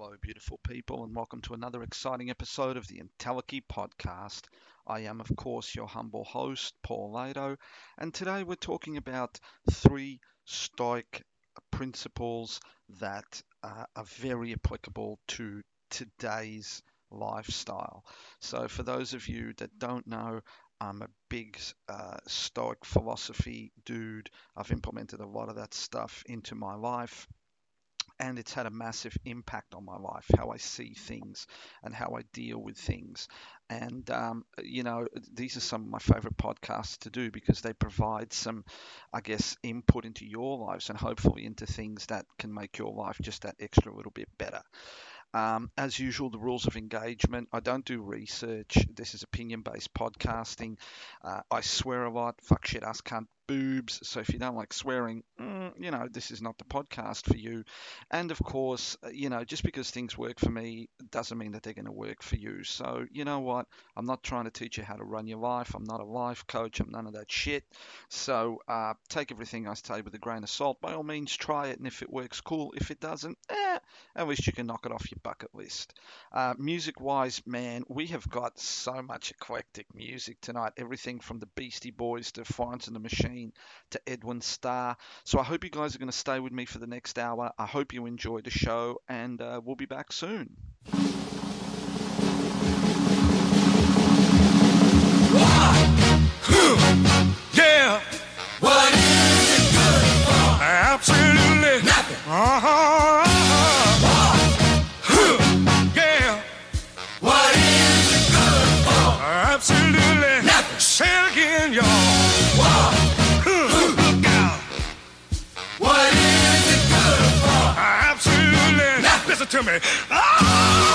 Hello, beautiful people, and welcome to another exciting episode of the Entelechy podcast. I am, of course, your humble host, Paul Lado, and today we're talking about three Stoic principles that uh, are very applicable to today's lifestyle. So, for those of you that don't know, I'm a big uh, Stoic philosophy dude. I've implemented a lot of that stuff into my life and it's had a massive impact on my life, how I see things and how I deal with things. And, um, you know, these are some of my favorite podcasts to do because they provide some, I guess, input into your lives and hopefully into things that can make your life just that extra little bit better. Um, as usual, the rules of engagement. I don't do research. This is opinion based podcasting. Uh, I swear a lot. Fuck shit, ass cunt, boobs. So if you don't like swearing, mm, you know, this is not the podcast for you. And of course, uh, you know, just because things work for me doesn't mean that they're going to work for you. So you know what? I'm not trying to teach you how to run your life. I'm not a life coach. I'm none of that shit. So uh, take everything I say with a grain of salt. By all means, try it. And if it works, cool. If it doesn't, eh, at least you can knock it off your bucket list. Uh, music wise, man, we have got so much eclectic music tonight. Everything from the Beastie Boys to Florence and the Machine to Edwin Starr. So I hope you guys are going to stay with me for the next hour. I hope you enjoy the show, and uh, we'll be back soon. Yeah. To me. Oh,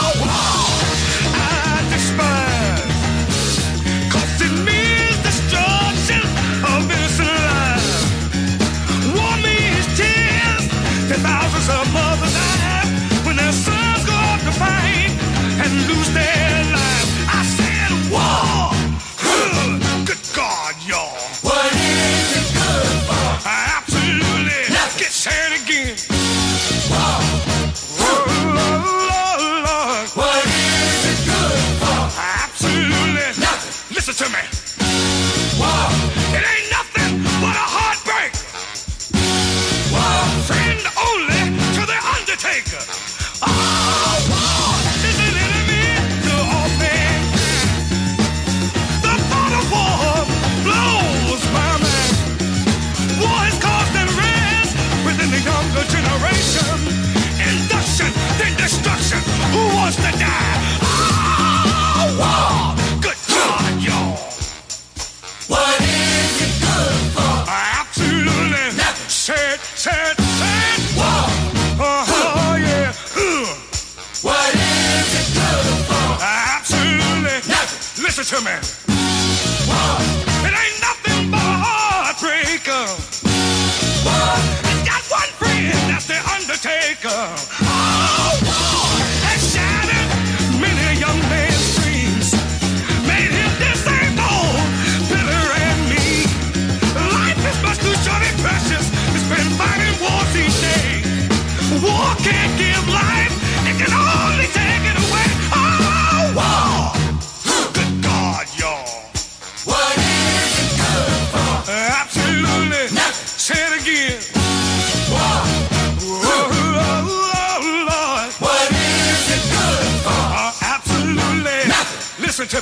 Nothing.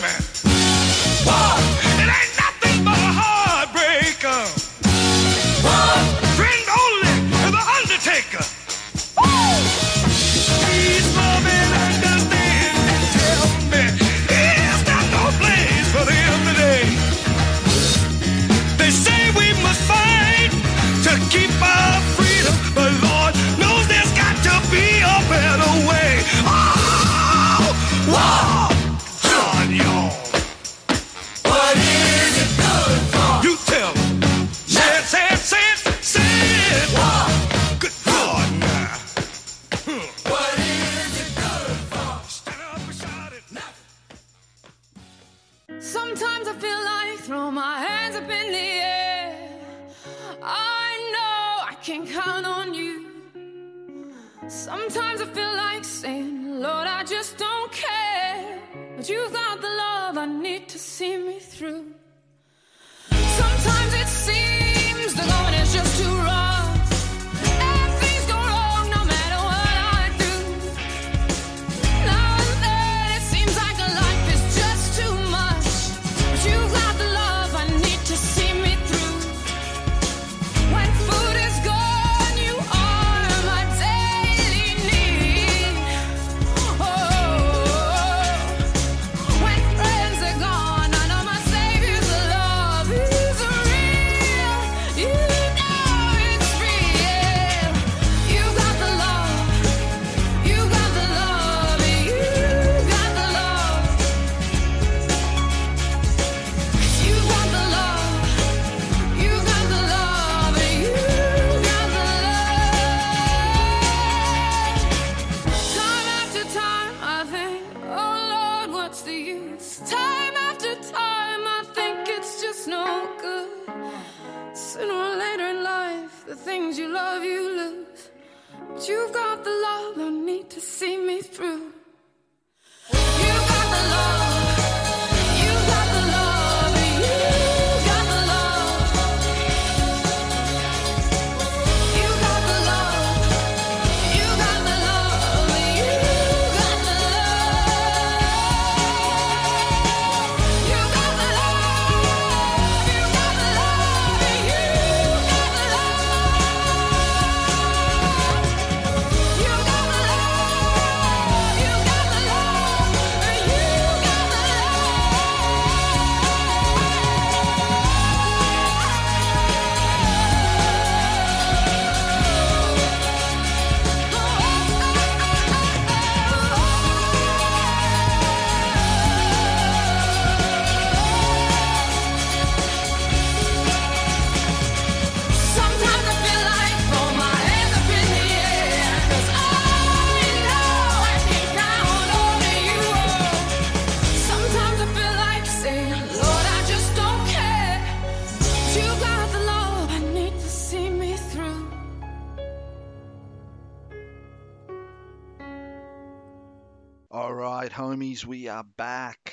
Nothing. Sometimes I feel like throw my hands up in the air. I know I can count on you. Sometimes I feel like saying, Lord, I just don't care. But you've got the love I need to see me through. Sometimes it seems the going is just too rough.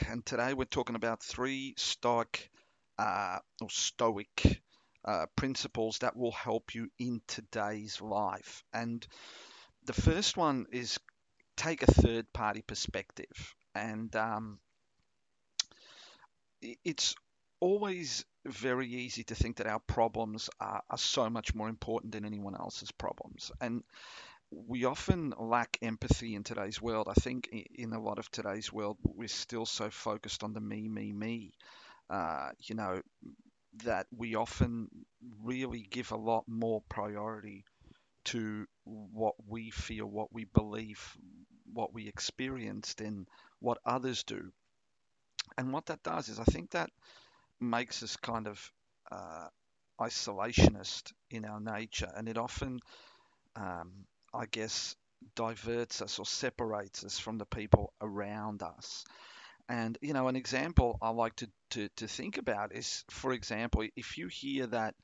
And today we're talking about three stoic uh, or stoic uh, principles that will help you in today's life. And the first one is take a third party perspective, and um, it's always very easy to think that our problems are, are so much more important than anyone else's problems, and we often lack empathy in today's world. I think in a lot of today's world, we're still so focused on the me, me, me. Uh, you know, that we often really give a lot more priority to what we feel, what we believe, what we experience than what others do. And what that does is, I think that makes us kind of uh, isolationist in our nature, and it often um, I guess, diverts us or separates us from the people around us. And, you know, an example I like to, to, to think about is, for example, if you hear that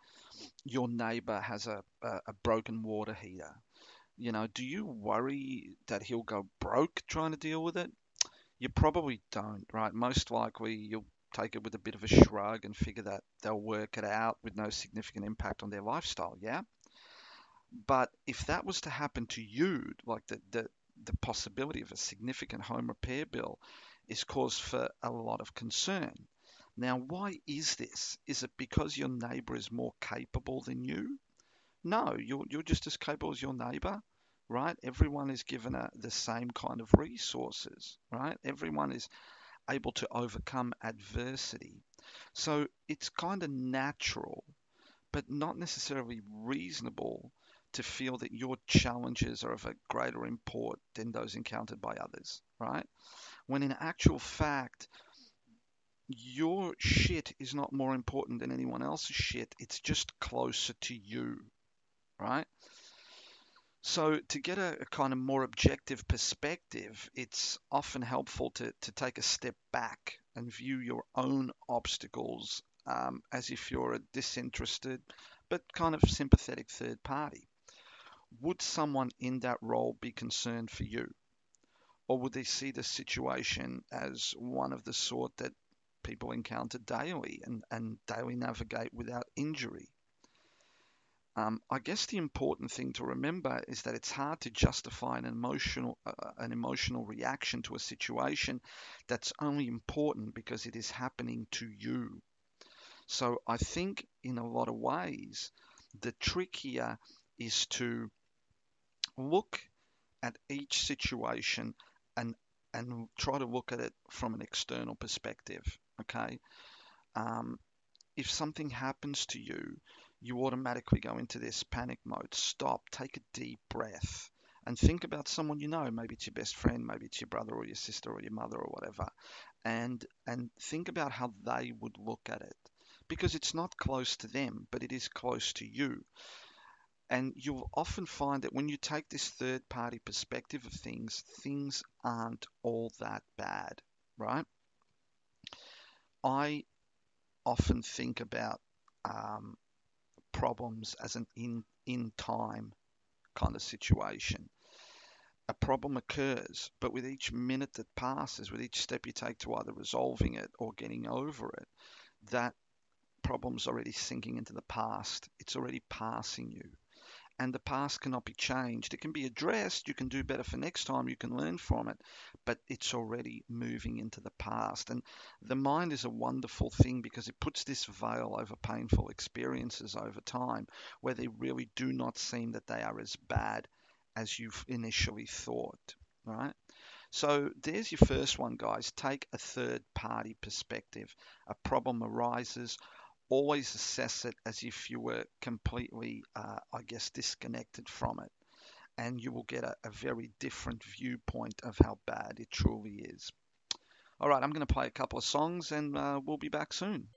your neighbor has a, a, a broken water heater, you know, do you worry that he'll go broke trying to deal with it? You probably don't, right? Most likely you'll take it with a bit of a shrug and figure that they'll work it out with no significant impact on their lifestyle, yeah? But if that was to happen to you, like the, the, the possibility of a significant home repair bill is cause for a lot of concern. Now, why is this? Is it because your neighbor is more capable than you? No, you're, you're just as capable as your neighbor, right? Everyone is given a, the same kind of resources, right? Everyone is able to overcome adversity. So it's kind of natural, but not necessarily reasonable to feel that your challenges are of a greater import than those encountered by others, right? When in actual fact, your shit is not more important than anyone else's shit, it's just closer to you, right? So, to get a, a kind of more objective perspective, it's often helpful to, to take a step back and view your own obstacles um, as if you're a disinterested but kind of sympathetic third party. Would someone in that role be concerned for you? Or would they see the situation as one of the sort that people encounter daily and, and daily navigate without injury? Um, I guess the important thing to remember is that it's hard to justify an emotional uh, an emotional reaction to a situation that's only important because it is happening to you. So I think in a lot of ways the trick here is to look at each situation and and try to look at it from an external perspective. Okay, um, if something happens to you, you automatically go into this panic mode. Stop, take a deep breath, and think about someone you know. Maybe it's your best friend, maybe it's your brother or your sister or your mother or whatever, and and think about how they would look at it, because it's not close to them, but it is close to you. And you'll often find that when you take this third party perspective of things, things aren't all that bad, right? I often think about um, problems as an in, in time kind of situation. A problem occurs, but with each minute that passes, with each step you take to either resolving it or getting over it, that problem's already sinking into the past. It's already passing you and the past cannot be changed. It can be addressed, you can do better for next time, you can learn from it, but it's already moving into the past. And the mind is a wonderful thing because it puts this veil over painful experiences over time where they really do not seem that they are as bad as you've initially thought, right? So there's your first one, guys. Take a third party perspective. A problem arises always assess it as if you were completely, uh, I guess, disconnected from it. And you will get a, a very different viewpoint of how bad it truly is. All right, I'm going to play a couple of songs and uh, we'll be back soon.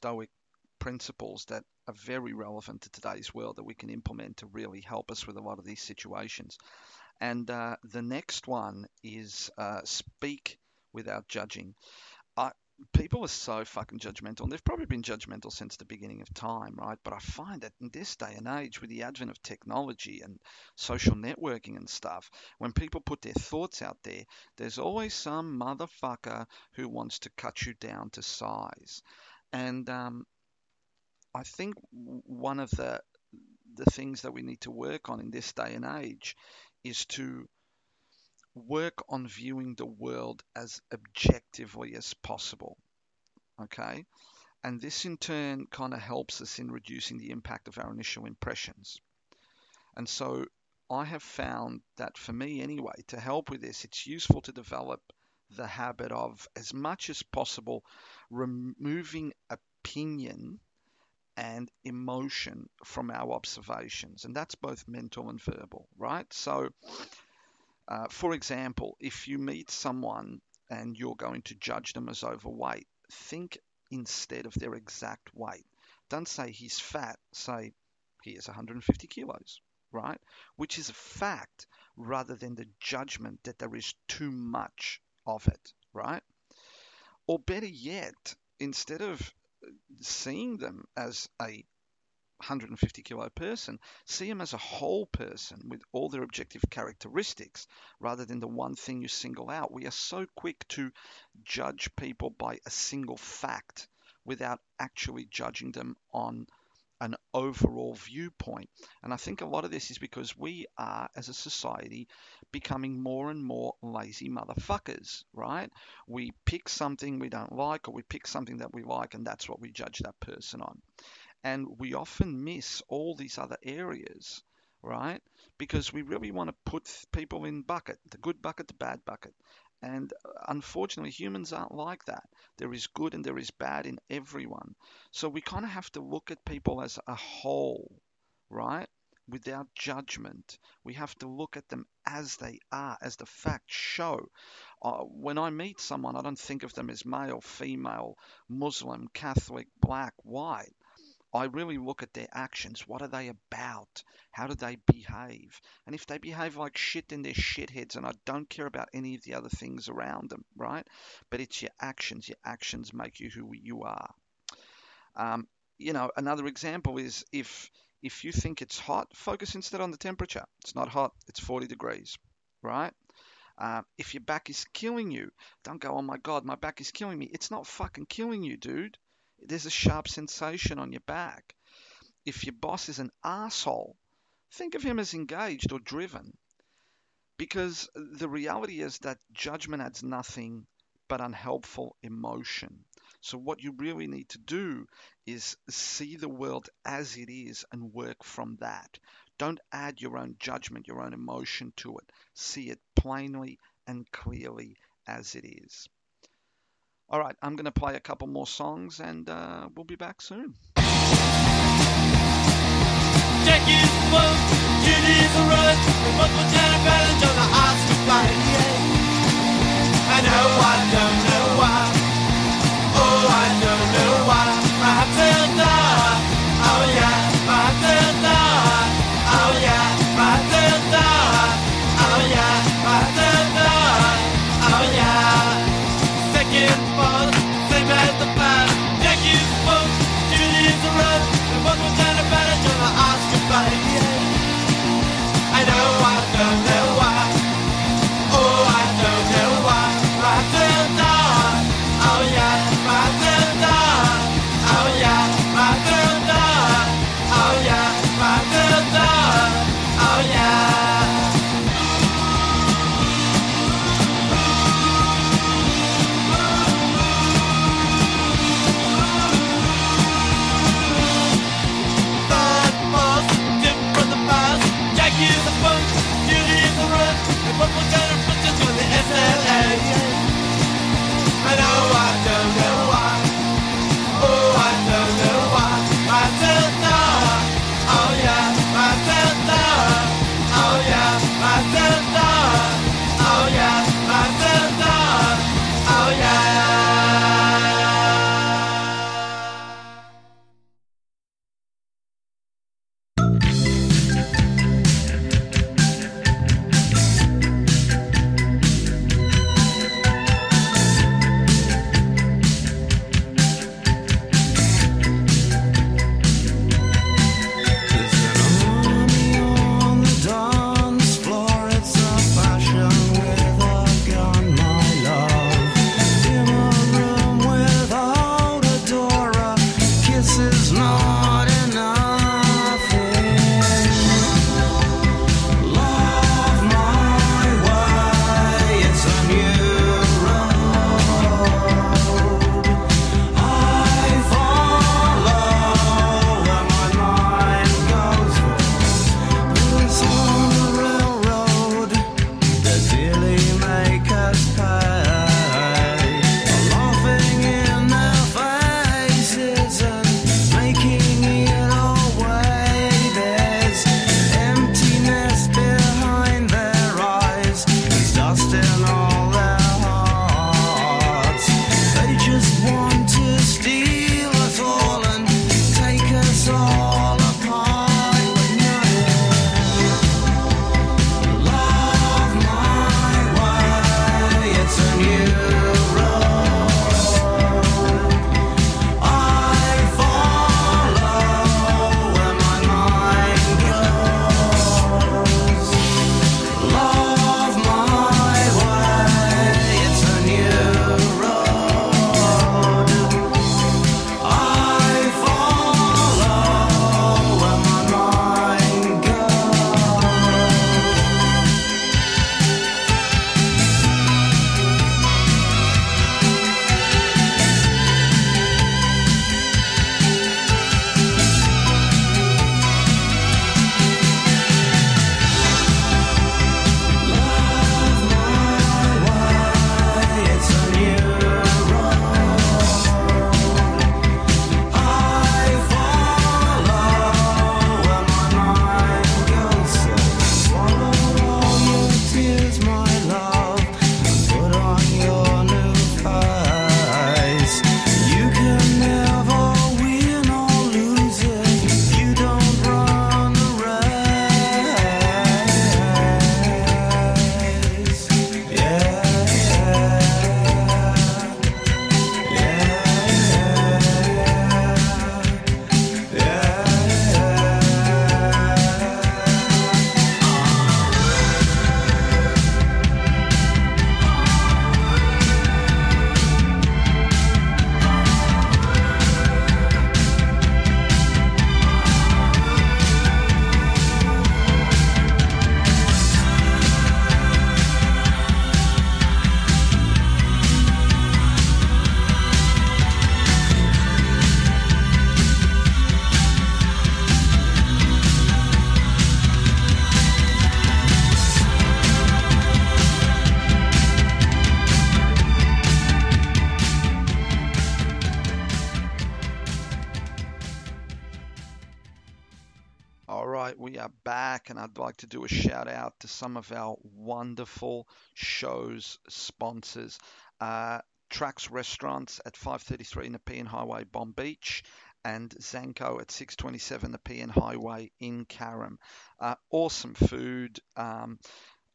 Stoic principles that are very relevant to today's world that we can implement to really help us with a lot of these situations. And uh, the next one is uh, speak without judging. I, people are so fucking judgmental, and they've probably been judgmental since the beginning of time, right? But I find that in this day and age, with the advent of technology and social networking and stuff, when people put their thoughts out there, there's always some motherfucker who wants to cut you down to size. And um, I think one of the the things that we need to work on in this day and age is to work on viewing the world as objectively as possible. Okay? And this in turn kind of helps us in reducing the impact of our initial impressions. And so I have found that for me anyway, to help with this, it's useful to develop the habit of, as much as possible, removing opinion and emotion from our observations. And that's both mental and verbal, right? So, uh, for example, if you meet someone and you're going to judge them as overweight, think instead of their exact weight. Don't say he's fat, say he is 150 kilos, right? Which is a fact rather than the judgment that there is too much of it, right? Or better yet, instead of seeing them as a 150 kilo person, see them as a whole person with all their objective characteristics rather than the one thing you single out. We are so quick to judge people by a single fact without actually judging them on an overall viewpoint. And I think a lot of this is because we are, as a society, becoming more and more lazy motherfuckers, right? We pick something we don't like, or we pick something that we like, and that's what we judge that person on. And we often miss all these other areas, right? Because we really want to put people in bucket, the good bucket, the bad bucket. And uh, unfortunately, humans aren't like that. There is good and there is bad in everyone. So we kind of have to look at people as a whole, right? Without judgment. We have to look at them as they are, as the facts show. Uh, when I meet someone, I don't think of them as male, female, Muslim, Catholic, black, white. I really look at their actions. What are they about? How do they behave? And if they behave like shit, then they're shitheads, and I don't care about any of the other things around them, right? But it's your actions. Your actions make you who you are. Um, you know, another example is if if you think it's hot, focus instead on the temperature. It's not hot. It's 40 degrees, right? Uh, if your back is killing you, don't go, oh my God, my back is killing me. It's not fucking killing you, dude. There's a sharp sensation on your back. If your boss is an asshole, think of him as engaged or driven. Because the reality is that judgment adds nothing but unhelpful emotion. So, what you really need to do is see the world as it is and work from that. Don't add your own judgment, your own emotion to it. See it plainly and clearly as it is. All right, I'm going to play a couple more songs and uh, we'll be back soon. Jack is run. We are back, and I'd like to do a shout out to some of our wonderful show's sponsors. Uh, Trax Restaurants at 533 Nepean Highway, Bonbeach, and Zanko at 627 Nepean Highway in Carrum. Uh, awesome food. Um,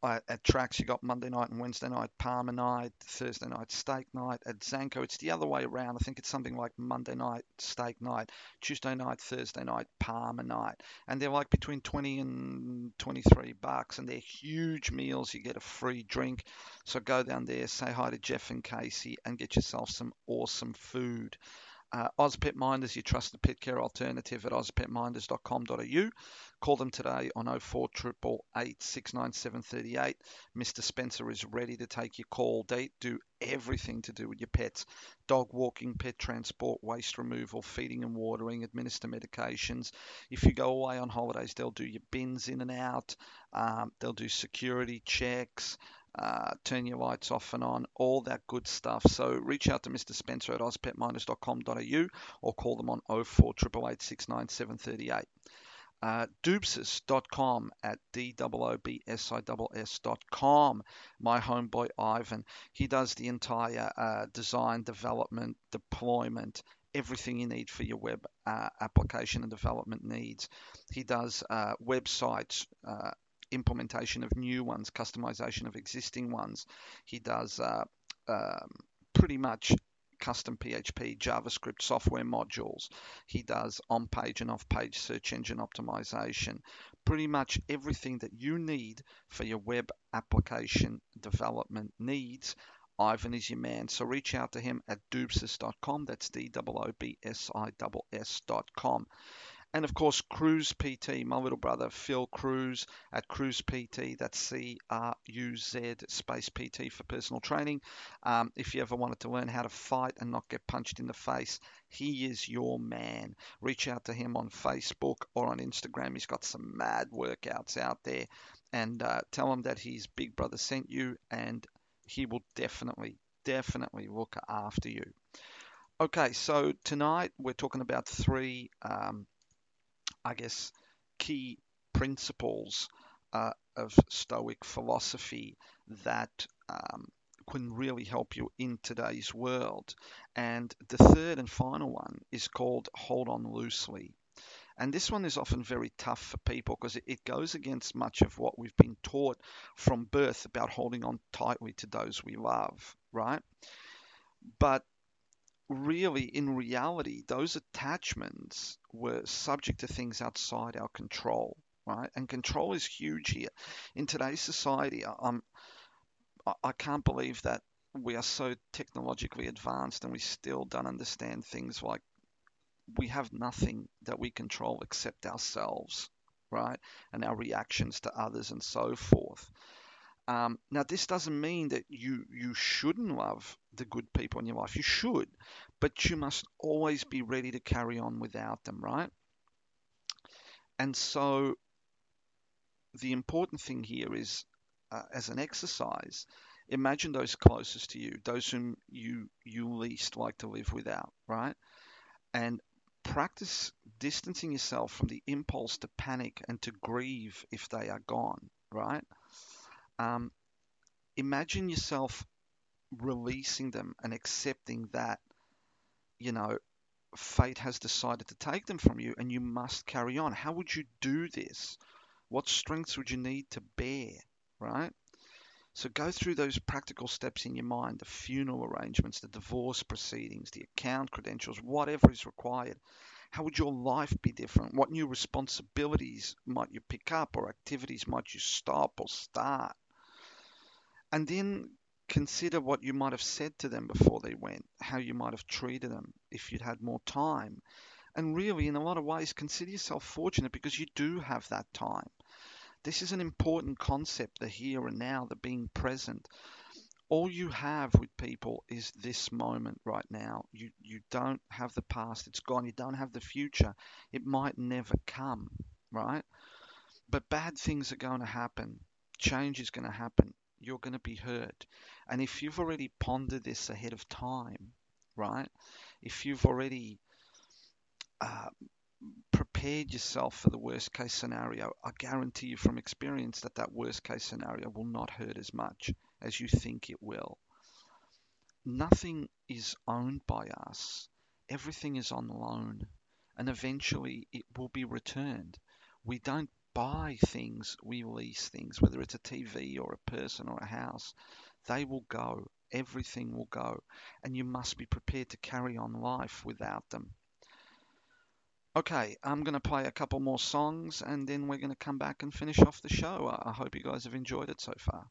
at Trax, you got Monday night and Wednesday night parma night, Thursday night steak night. At Zanko, it's the other way around. I think it's something like Monday night steak night, Tuesday night, Thursday night parma night, and they're like between 20 and 23 bucks, and they're huge meals. You get a free drink, so go down there, say hi to Jeff and Casey, and get yourself some awesome food. Uh, Ozpet Minders, your trusted pet care alternative at ozpetminders.com.au. Call them today on 0488 69738. Mr. Spencer is ready to take your call. They do everything to do with your pets dog walking, pet transport, waste removal, feeding and watering, administer medications. If you go away on holidays, they'll do your bins in and out, um, they'll do security checks. Uh, turn your lights off and on, all that good stuff. So reach out to Mr. Spencer at ozpetminders.com.au or call them on 0488 69738. Uh, Doobsis.com at D-O-O-B-S-I-S-S.com. My homeboy Ivan. He does the entire uh, design, development, deployment, everything you need for your web uh, application and development needs. He does uh, websites, uh, implementation of new ones, customization of existing ones. He does uh, um, pretty much custom PHP, JavaScript software modules. He does on page and off page search engine optimization. Pretty much everything that you need for your web application development needs. Ivan is your man. So reach out to him at doobsis.com. That's D O O B S I S S.com. And of course, Cruz PT, my little brother Phil Cruz at Cruz PT. That's C R U Z space PT for personal training. Um, if you ever wanted to learn how to fight and not get punched in the face, he is your man. Reach out to him on Facebook or on Instagram. He's got some mad workouts out there. And uh, tell him that his big brother sent you, and he will definitely, definitely look after you. Okay, so tonight we're talking about three. Um, I guess, key principles uh, of Stoic philosophy that um, can really help you in today's world. And the third and final one is called Hold On Loosely. And this one is often very tough for people because it, goes against much of what we've been taught from birth about holding on tightly to those we love, right? But really, in reality, those attachments were subject to things outside our control, right? And control is huge here. In today's society, I'm, I can't believe that we are so technologically advanced and we still don't understand things like we have nothing that we control except ourselves, right? And our reactions to others and so forth. Um, now, this doesn't mean that you you shouldn't love the good people in your life. You should, but you must always be ready to carry on without them, right? And so, the important thing here is, uh, as an exercise, imagine those closest to you, those whom you you least like to live without, right? And practice distancing yourself from the impulse to panic and to grieve if they are gone, right? Um, imagine yourself releasing them and accepting that, you know, fate has decided to take them from you and you must carry on. How would you do this? What strengths would you need to bear, right? So go through those practical steps in your mind the funeral arrangements, the divorce proceedings, the account credentials, whatever is required. How would your life be different? What new responsibilities might you pick up or activities might you stop or start? And then consider what you might have said to them before they went, how you might have treated them if you'd had more time. And really, in a lot of ways, consider yourself fortunate because you do have that time. This is an important concept the here and now, the being present. All you have with people is this moment right now. You you don't have the past, it's gone. You don't have the future. It might never come, right? But bad things are going to happen. Change is going to happen you're going to be hurt. And if you've already pondered this ahead of time, right? If you've already uh, prepared yourself for the worst case scenario, I guarantee you from experience that that worst case scenario will not hurt as much as you think it will. Nothing is owned by us, everything is on loan, and eventually it will be returned. We don't buy things, we lease things, whether it's a TV or a person or a house. They will go, everything will go, and you must be prepared to carry on life without them. Okay, I'm going to play a couple more songs and then we're going to come back and finish off the show. I I hope you guys have enjoyed it so far.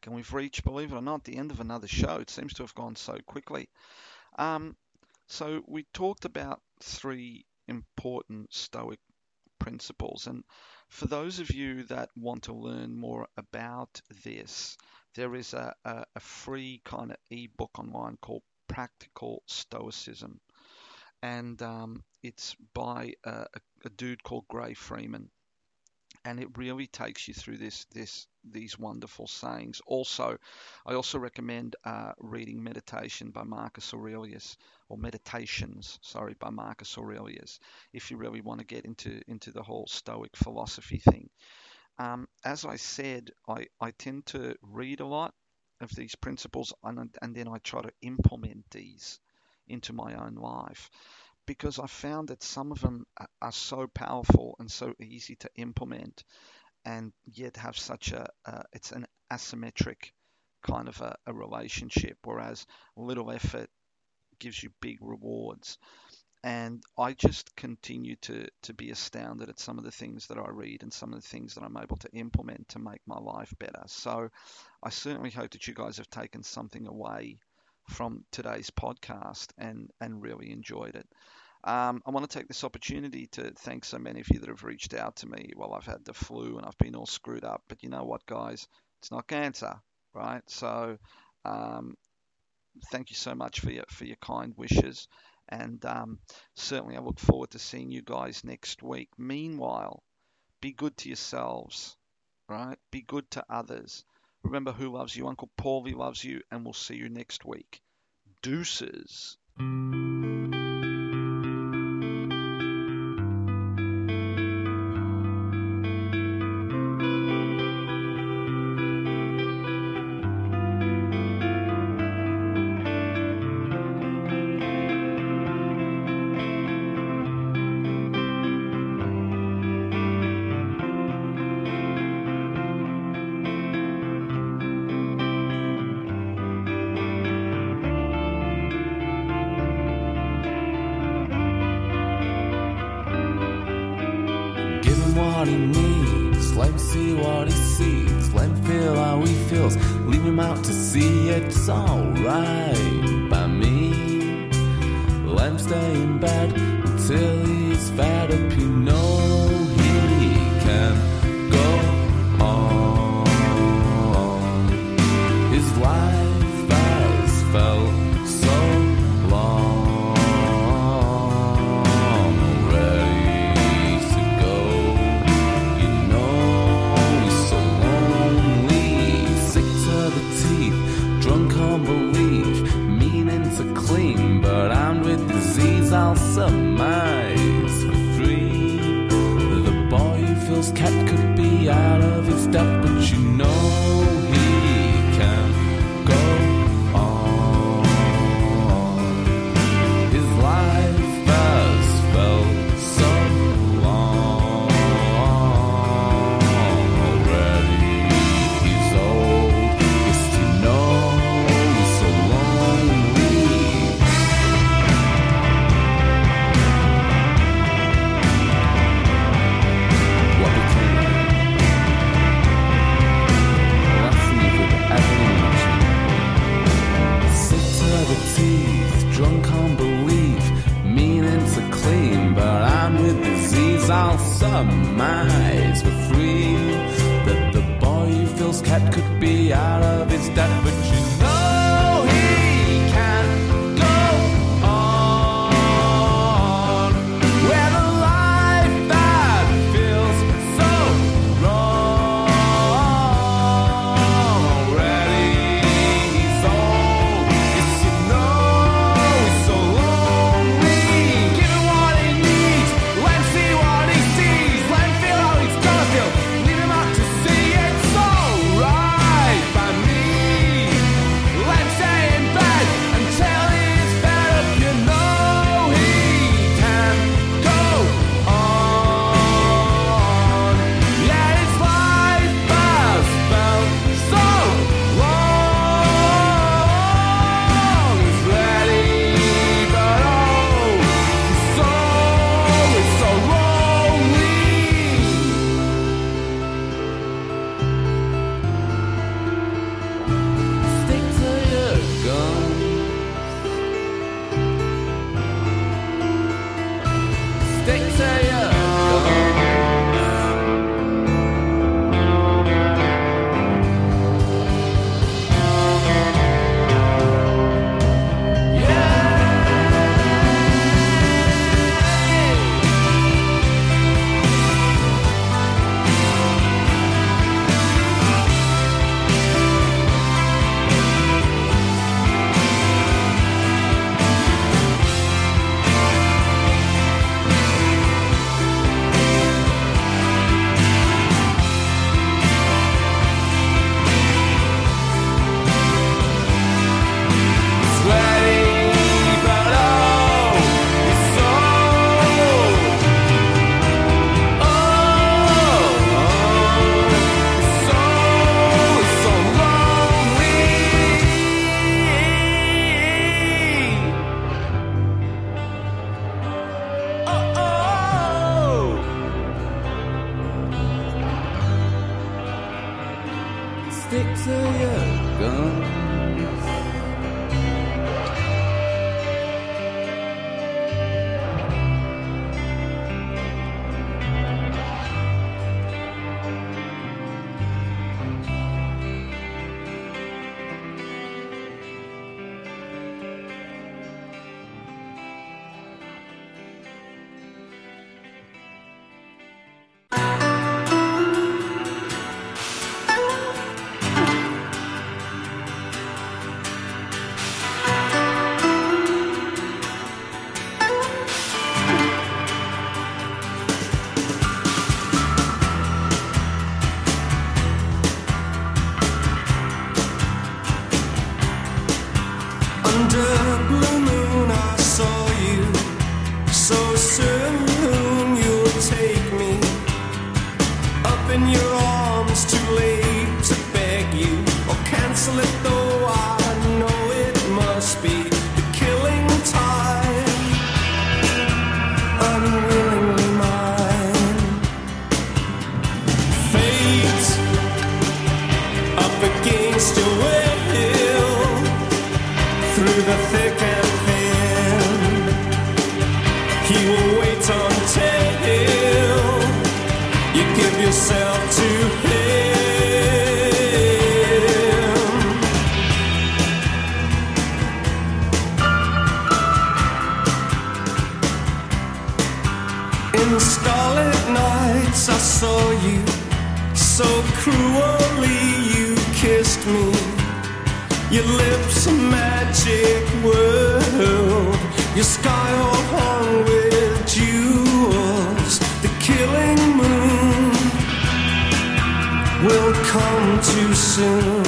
Back, and we've reached, believe it or not, the end of another show. It seems to have gone so quickly. Um, so we talked about three important Stoic principles, and for those of you that want to learn more about this, there is a, a, a free kind of ebook online called Practical Stoicism, and um, it's by a, a, a dude called Grey Freeman and it really takes you through this this these wonderful sayings. Also, I also recommend uh, reading Meditation by Marcus Aurelius, or Meditations, sorry, by Marcus Aurelius, if you really want to get into into the whole Stoic philosophy thing. Um, as I said, I, I tend to read a lot of these principles, and, and then I try to implement these into my own life because I found that some of them are so powerful and so easy to implement, and yet have such a uh, it's an asymmetric kind of a, a, relationship, whereas little effort gives you big rewards. And I just continue to to be astounded at some of the things that I read and some of the things that I'm able to implement to make my life better. So I certainly hope that you guys have taken something away from today's podcast and and really enjoyed it. Um, I want to take this opportunity to thank so many of you that have reached out to me while I've had the flu and I've been all screwed up. But you know what, guys? It's not cancer, right? So, um, thank you so much for your for your kind wishes, and um, certainly I look forward to seeing you guys next week. Meanwhile, be good to yourselves, right? Be good to others. Remember who loves you. Uncle Paulie loves you, and we'll see you next week. Deuces. give yourself to Him. In starlit nights, I saw you so cruelly. You kissed me. Your lips, a magic world. Your sky all. soon.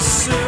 você.